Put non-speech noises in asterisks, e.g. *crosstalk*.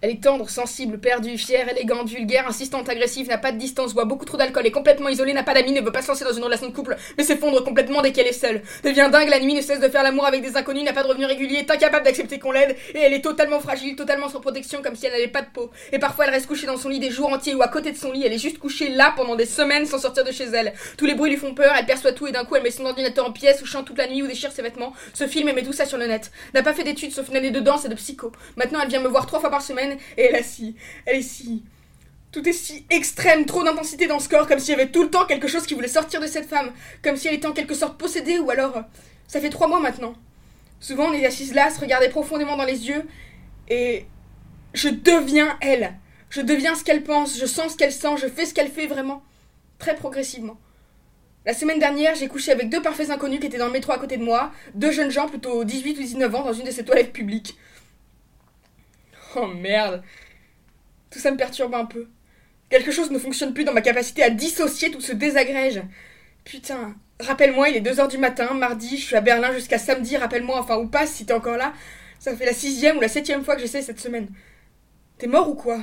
Elle est tendre, sensible, perdue, fière, élégante, vulgaire, insistante, agressive, n'a pas de distance, boit beaucoup trop d'alcool, est complètement isolée, n'a pas d'amis, ne veut pas se lancer dans une relation de couple, mais s'effondre complètement dès qu'elle est seule. Devient dingue la nuit, ne cesse de faire l'amour avec des inconnus, n'a pas de revenus réguliers, est incapable d'accepter qu'on l'aide, et elle est totalement fragile, totalement sans protection, comme si elle n'avait pas de peau. Et parfois elle reste couchée dans son lit des jours entiers ou à côté de son lit, elle est juste couchée là pendant des semaines sans sortir de chez elle. Tous les bruits lui font peur, elle perçoit tout et d'un coup elle met son ordinateur en pièces ou chante toute la nuit ou déchire ses vêtements, se filme et met tout ça sur le net. N'a pas fait d'études sauf une année de danse et de psycho. Maintenant elle vient me voir trois fois par semaine et elle a si elle est si. Tout est si extrême, trop d'intensité dans ce corps, comme s'il y avait tout le temps quelque chose qui voulait sortir de cette femme, comme si elle était en quelque sorte possédée, ou alors. Ça fait trois mois maintenant. Souvent, on est assise là, se regarder profondément dans les yeux, et. Je deviens elle. Je deviens ce qu'elle pense, je sens ce qu'elle sent, je fais ce qu'elle fait vraiment. Très progressivement. La semaine dernière, j'ai couché avec deux parfaits inconnus qui étaient dans le métro à côté de moi, deux jeunes gens plutôt 18 ou 19 ans dans une de ces toilettes publiques. *laughs* Oh merde. Tout ça me perturbe un peu. Quelque chose ne fonctionne plus dans ma capacité à dissocier tout ce désagrège. Putain, rappelle-moi, il est 2h du matin, mardi, je suis à Berlin jusqu'à samedi, rappelle-moi, enfin, ou pas, si t'es encore là. Ça fait la sixième ou la septième fois que j'essaie cette semaine. T'es mort ou quoi?